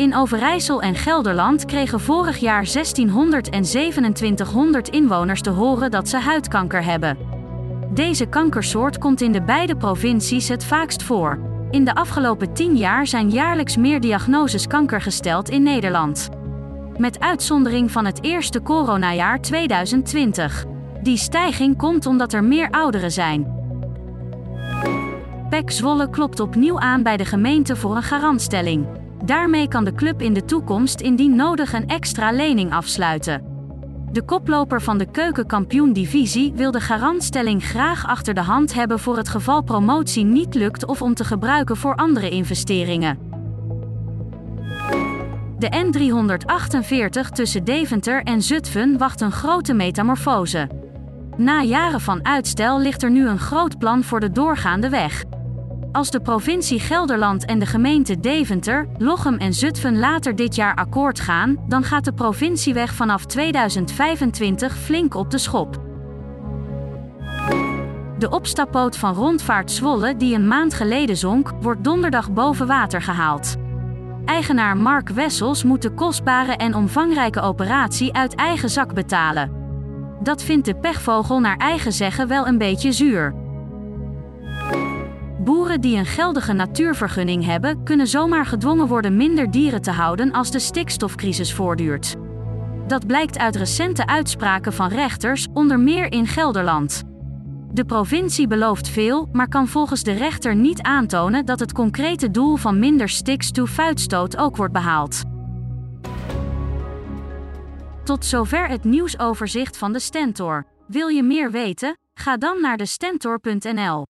In Overijssel en Gelderland kregen vorig jaar 1600 en 2700 inwoners te horen dat ze huidkanker hebben. Deze kankersoort komt in de beide provincies het vaakst voor. In de afgelopen 10 jaar zijn jaarlijks meer diagnoses kanker gesteld in Nederland. Met uitzondering van het eerste coronajaar 2020. Die stijging komt omdat er meer ouderen zijn. PEC Zwolle klopt opnieuw aan bij de gemeente voor een garantstelling. Daarmee kan de club in de toekomst indien nodig een extra lening afsluiten. De koploper van de keukenkampioen-divisie wil de garantstelling graag achter de hand hebben voor het geval promotie niet lukt of om te gebruiken voor andere investeringen. De N348 tussen Deventer en Zutphen wacht een grote metamorfose. Na jaren van uitstel ligt er nu een groot plan voor de doorgaande weg. Als de provincie Gelderland en de gemeente Deventer, Lochem en Zutphen later dit jaar akkoord gaan, dan gaat de provincieweg vanaf 2025 flink op de schop. De opstappoot van Rondvaart Zwolle, die een maand geleden zonk, wordt donderdag boven water gehaald. Eigenaar Mark Wessels moet de kostbare en omvangrijke operatie uit eigen zak betalen. Dat vindt de pechvogel naar eigen zeggen wel een beetje zuur. Boeren die een geldige natuurvergunning hebben, kunnen zomaar gedwongen worden minder dieren te houden als de stikstofcrisis voortduurt. Dat blijkt uit recente uitspraken van rechters, onder meer in Gelderland. De provincie belooft veel, maar kan volgens de rechter niet aantonen dat het concrete doel van minder stikstofuitstoot ook wordt behaald. Tot zover het nieuwsoverzicht van de Stentor. Wil je meer weten? Ga dan naar de Stentor.nl.